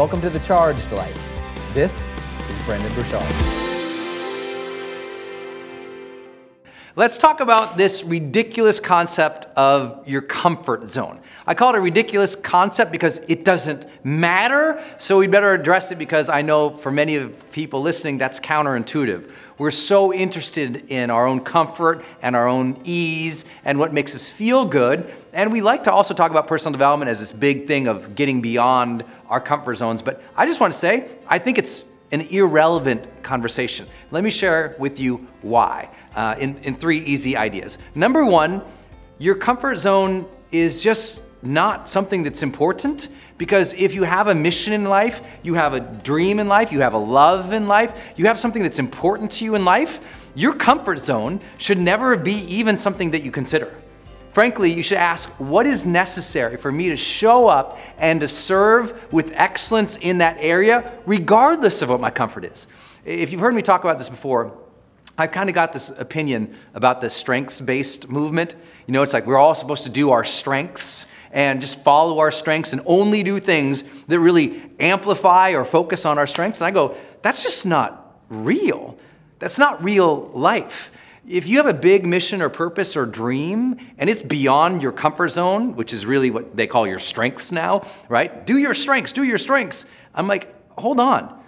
Welcome to the Charged Life. This is Brendon Burchard. Let's talk about this ridiculous concept of your comfort zone. I call it a ridiculous concept because it doesn't matter, so we better address it because I know for many of people listening that's counterintuitive. We're so interested in our own comfort and our own ease and what makes us feel good. And we like to also talk about personal development as this big thing of getting beyond our comfort zones. But I just want to say, I think it's an irrelevant conversation. Let me share with you why uh, in, in three easy ideas. Number one, your comfort zone is just not something that's important because if you have a mission in life, you have a dream in life, you have a love in life, you have something that's important to you in life, your comfort zone should never be even something that you consider. Frankly, you should ask what is necessary for me to show up and to serve with excellence in that area, regardless of what my comfort is. If you've heard me talk about this before, I've kind of got this opinion about the strengths based movement. You know, it's like we're all supposed to do our strengths and just follow our strengths and only do things that really amplify or focus on our strengths. And I go, that's just not real. That's not real life. If you have a big mission or purpose or dream and it's beyond your comfort zone, which is really what they call your strengths now, right? Do your strengths, do your strengths. I'm like, hold on.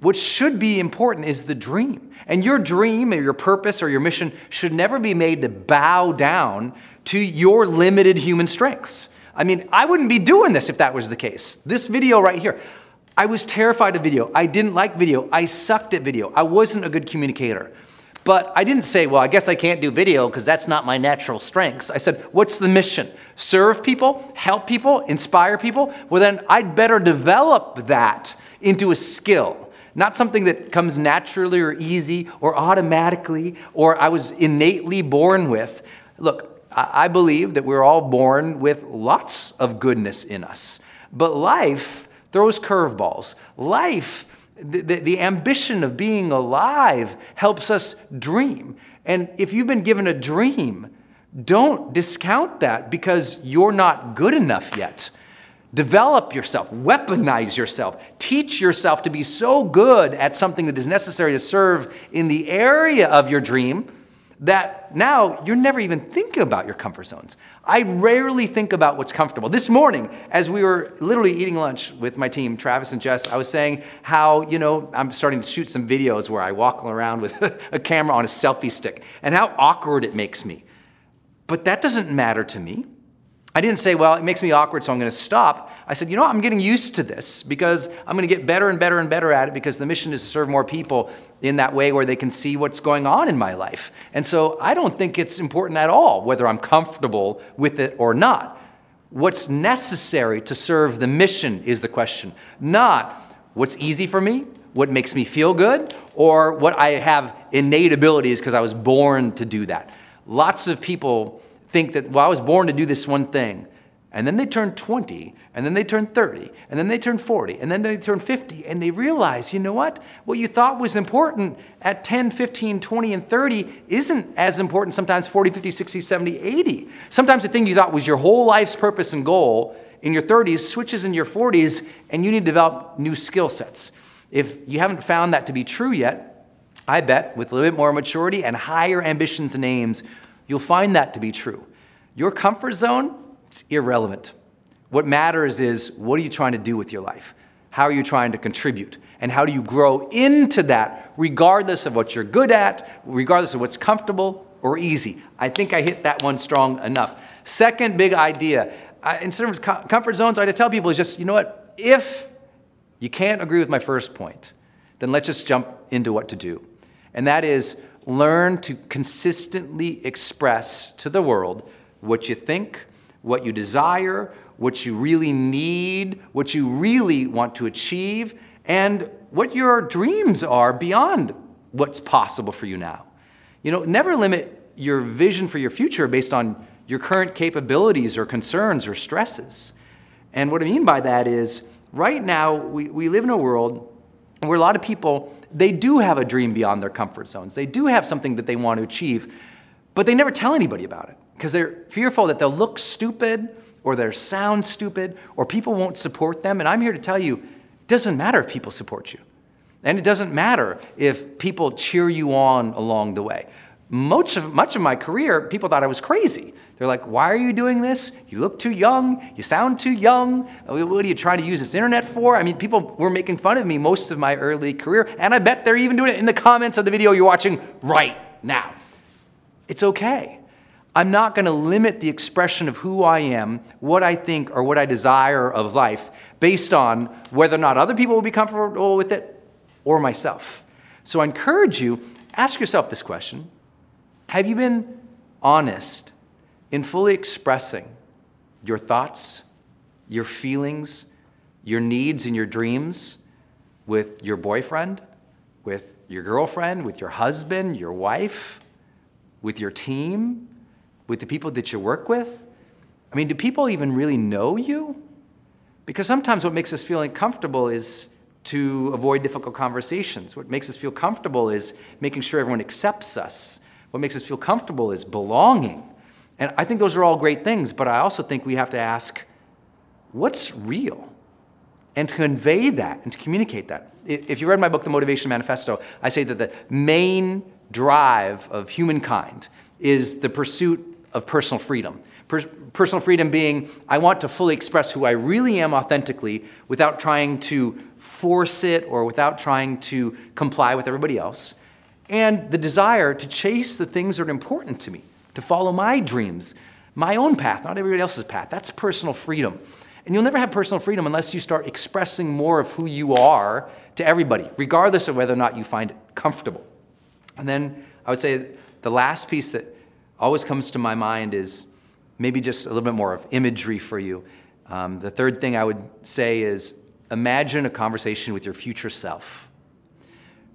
What should be important is the dream. And your dream or your purpose or your mission should never be made to bow down to your limited human strengths. I mean, I wouldn't be doing this if that was the case. This video right here, I was terrified of video. I didn't like video. I sucked at video. I wasn't a good communicator. But I didn't say, well, I guess I can't do video because that's not my natural strengths. I said, what's the mission? Serve people, help people, inspire people? Well, then I'd better develop that into a skill, not something that comes naturally or easy or automatically or I was innately born with. Look, I believe that we're all born with lots of goodness in us, but life throws curveballs. Life the, the, the, ambition of being alive helps us dream. And if you've been given a dream, don't discount that because you're not good enough yet. Develop yourself, weaponize yourself, teach yourself to be so good at something that is necessary to serve in the area of your dream that now you're never even thinking about your comfort zones. I rarely think about what's comfortable. This morning, as we were literally eating lunch with my team, Travis and Jess, I was saying how, you know, I'm starting to shoot some videos where I walk around with a camera on a selfie stick and how awkward it makes me. But that doesn't matter to me. I didn't say, well, it makes me awkward, so I'm going to stop. I said, you know, I'm getting used to this because I'm going to get better and better and better at it because the mission is to serve more people in that way where they can see what's going on in my life. And so I don't think it's important at all whether I'm comfortable with it or not. What's necessary to serve the mission is the question, not what's easy for me, what makes me feel good, or what I have innate abilities because I was born to do that. Lots of people think that, well, I was born to do this one thing. And then they turn 20, and then they turn 30, and then they turn 40, and then they turn 50, and they realize, you know what? What you thought was important at 10, 15, 20, and 30 isn't as important sometimes 40, 50, 60, 70, 80. Sometimes the thing you thought was your whole life's purpose and goal in your 30s switches in your 40s, and you need to develop new skill sets. If you haven't found that to be true yet, I bet with a little bit more maturity and higher ambitions and aims, you'll find that to be true. Your comfort zone is irrelevant. What matters is what are you trying to do with your life? How are you trying to contribute? And how do you grow into that, regardless of what you're good at, regardless of what's comfortable or easy? I think I hit that one strong enough. Second big idea, uh, instead of comfort zones, I tell people is just, you know what? If you can't agree with my first point, then let's just jump into what to do. And that is learn to consistently express to the world what you think, what you desire, what you really need, what you really want to achieve, and what your dreams are beyond what's possible for you now. You know, never limit your vision for your future based on your current capabilities or concerns or stresses. And what I mean by that is, right now, we, we live in a world where a lot of people they do have a dream beyond their comfort zones. They do have something that they want to achieve, but they never tell anybody about it because they're fearful that they'll look stupid or they'll sound stupid or people won't support them. And I'm here to tell you it doesn't matter if people support you. And it doesn't matter if people cheer you on along the way. Much of, much of my career, people thought I was crazy. They're like, why are you doing this? You look too young. You sound too young. Uh, what are you trying to use this internet for? I mean, people were making fun of me most of my early career, and I bet they're even doing it in the comments of the video you're watching right now. It's okay. I'm not going to limit the expression of who I am, what I think, or what I desire of life based on whether or not other people will be comfortable with it or myself. So I encourage you, ask yourself this question Have you been honest in fully expressing your thoughts, your feelings, your needs, and your dreams with your boyfriend, with your girlfriend, with your husband, your wife, with your team, with the people that you work with? I mean, do people even really know you? Because sometimes what makes us feel uncomfortable is to avoid difficult conversations. What makes us feel comfortable is making sure everyone accepts us. What makes us feel comfortable is belonging. And I think those are all great things, but I also think we have to ask what's real? And to convey that and to communicate that. If you read my book, The Motivation Manifesto, I say that the main drive of humankind is the pursuit of personal freedom. Per- personal freedom being, I want to fully express who I really am authentically without trying to force it or without trying to comply with everybody else. And the desire to chase the things that are important to me, to follow my dreams, my own path, not everybody else's path. That's personal freedom. And you'll never have personal freedom unless you start expressing more of who you are to everybody, regardless of whether or not you find it comfortable. And then I would say the last piece that always comes to my mind is maybe just a little bit more of imagery for you. Um, the third thing I would say is imagine a conversation with your future self.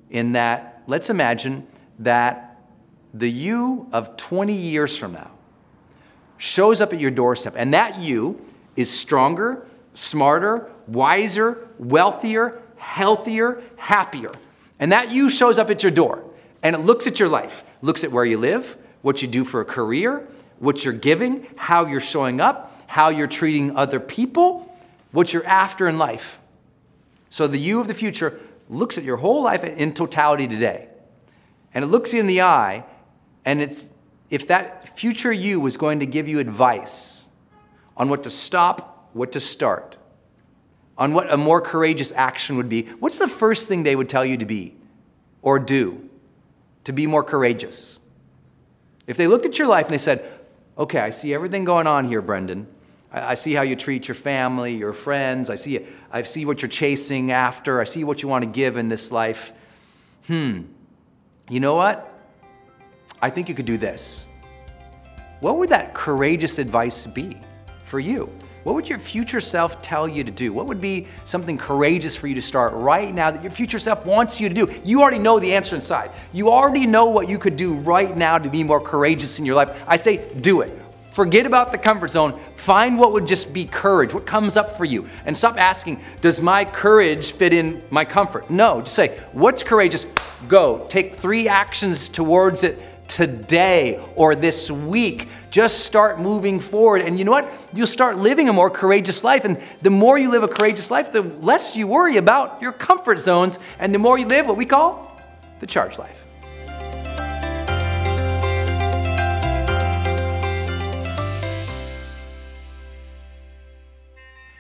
In that, let's imagine that the you of 20 years from now shows up at your doorstep, and that you is stronger, smarter, wiser, wealthier, healthier, happier. And that you shows up at your door and it looks at your life, looks at where you live, what you do for a career, what you're giving, how you're showing up, how you're treating other people, what you're after in life. So the you of the future looks at your whole life in totality today. And it looks you in the eye, and it's if that future you was going to give you advice on what to stop, what to start, on what a more courageous action would be, what's the first thing they would tell you to be or do to be more courageous? If they looked at your life and they said, Okay, I see everything going on here, Brendon. I, I see how you treat your family, your friends. I see, I see what you're chasing after. I see what you want to give in this life. Hmm, you know what? I think you could do this. What would that courageous advice be for you? What would your future self tell you to do? What would be something courageous for you to start right now that your future self wants you to do? You already know the answer inside. You already know what you could do right now to be more courageous in your life. I say, do it. Forget about the comfort zone. Find what would just be courage, what comes up for you. And stop asking, does my courage fit in my comfort? No, just say, what's courageous? Go. Take three actions towards it today or this week. Just start moving forward. And you know what? You'll start living a more courageous life. And the more you live a courageous life, the less you worry about your comfort zones. And the more you live what we call the charge life.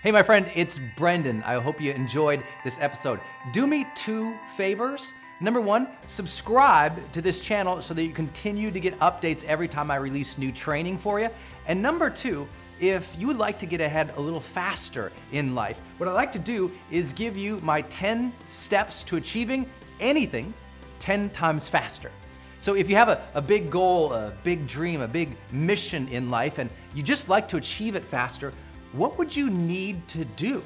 Hey, my friend, it's Brendon. I hope you enjoyed this episode. Do me two favors. Number one, subscribe to this channel so that you continue to get updates every time I release new training for you. And number two, if you would like to get ahead a little faster in life, what I'd like to do is give you my 10 steps to achieving anything 10 times faster. So if you have a, a big goal, a big dream, a big mission in life, and you just like to achieve it faster, what would you need to do?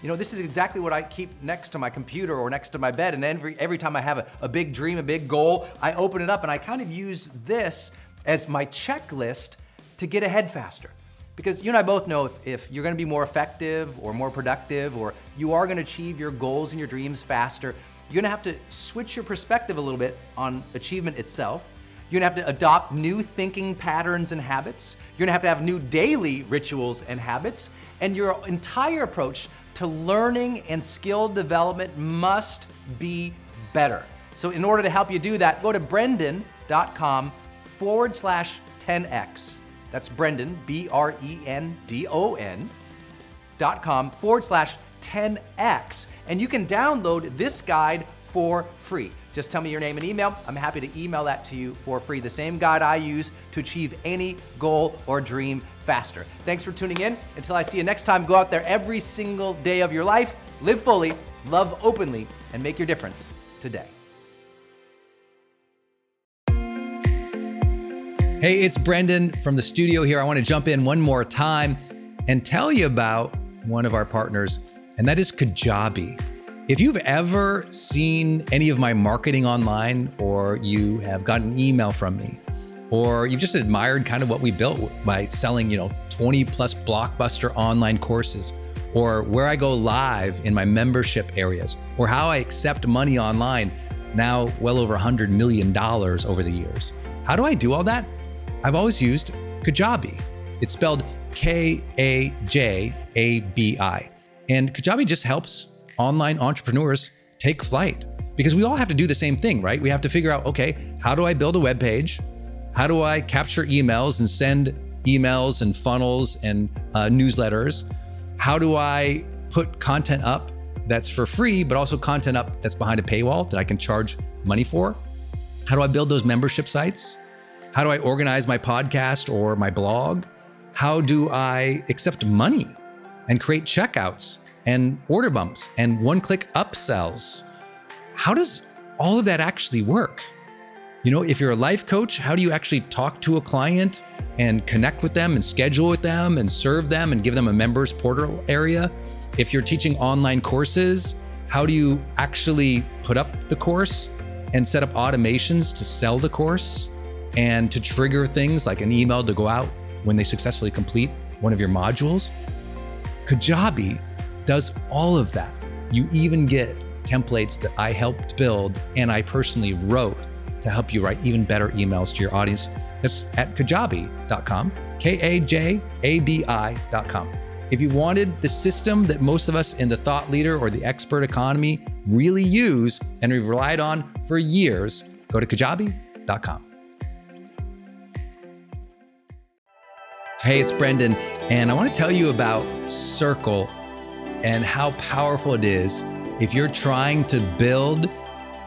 You know, this is exactly what I keep next to my computer or next to my bed. And every, every time I have a, a big dream, a big goal, I open it up and I kind of use this as my checklist to get ahead faster. Because you and I both know if, if you're gonna be more effective or more productive or you are gonna achieve your goals and your dreams faster, you're gonna have to switch your perspective a little bit on achievement itself. You're gonna have to adopt new thinking patterns and habits. You're gonna have to have new daily rituals and habits. And your entire approach to learning and skill development must be better. So, in order to help you do that, go to brendon.com forward slash 10x. That's Brendon, B R E N D O N, dot com forward slash 10x. And you can download this guide for free. Just tell me your name and email. I'm happy to email that to you for free. The same guide I use to achieve any goal or dream faster. Thanks for tuning in. Until I see you next time, go out there every single day of your life, live fully, love openly, and make your difference today. Hey, it's Brendon from the studio here. I want to jump in one more time and tell you about one of our partners, and that is Kajabi. If you've ever seen any of my marketing online, or you have gotten an email from me, or you've just admired kind of what we built by selling, you know, 20 plus blockbuster online courses, or where I go live in my membership areas, or how I accept money online, now well over $100 million over the years. How do I do all that? I've always used Kajabi. It's spelled K A J A B I. And Kajabi just helps online entrepreneurs take flight because we all have to do the same thing, right? We have to figure out okay, how do I build a web page? How do I capture emails and send emails and funnels and uh, newsletters? How do I put content up that's for free, but also content up that's behind a paywall that I can charge money for? How do I build those membership sites? How do I organize my podcast or my blog? How do I accept money and create checkouts and order bumps and one click upsells? How does all of that actually work? You know, if you're a life coach, how do you actually talk to a client and connect with them and schedule with them and serve them and give them a members portal area? If you're teaching online courses, how do you actually put up the course and set up automations to sell the course and to trigger things like an email to go out when they successfully complete one of your modules? Kajabi does all of that. You even get templates that I helped build and I personally wrote to help you write even better emails to your audience. That's at kajabi.com, K A J A B I.com. If you wanted the system that most of us in the thought leader or the expert economy really use and we've relied on for years, go to kajabi.com. Hey, it's Brendon, and I want to tell you about Circle and how powerful it is if you're trying to build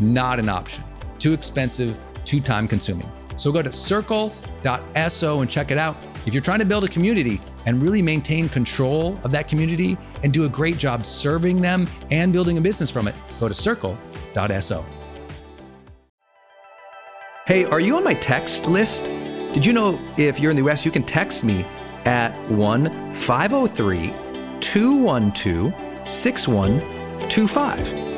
not an option. Too expensive, too time consuming. So go to circle.so and check it out. If you're trying to build a community and really maintain control of that community and do a great job serving them and building a business from it, go to circle.so. Hey, are you on my text list? Did you know if you're in the US, you can text me at 1 503 212 6125.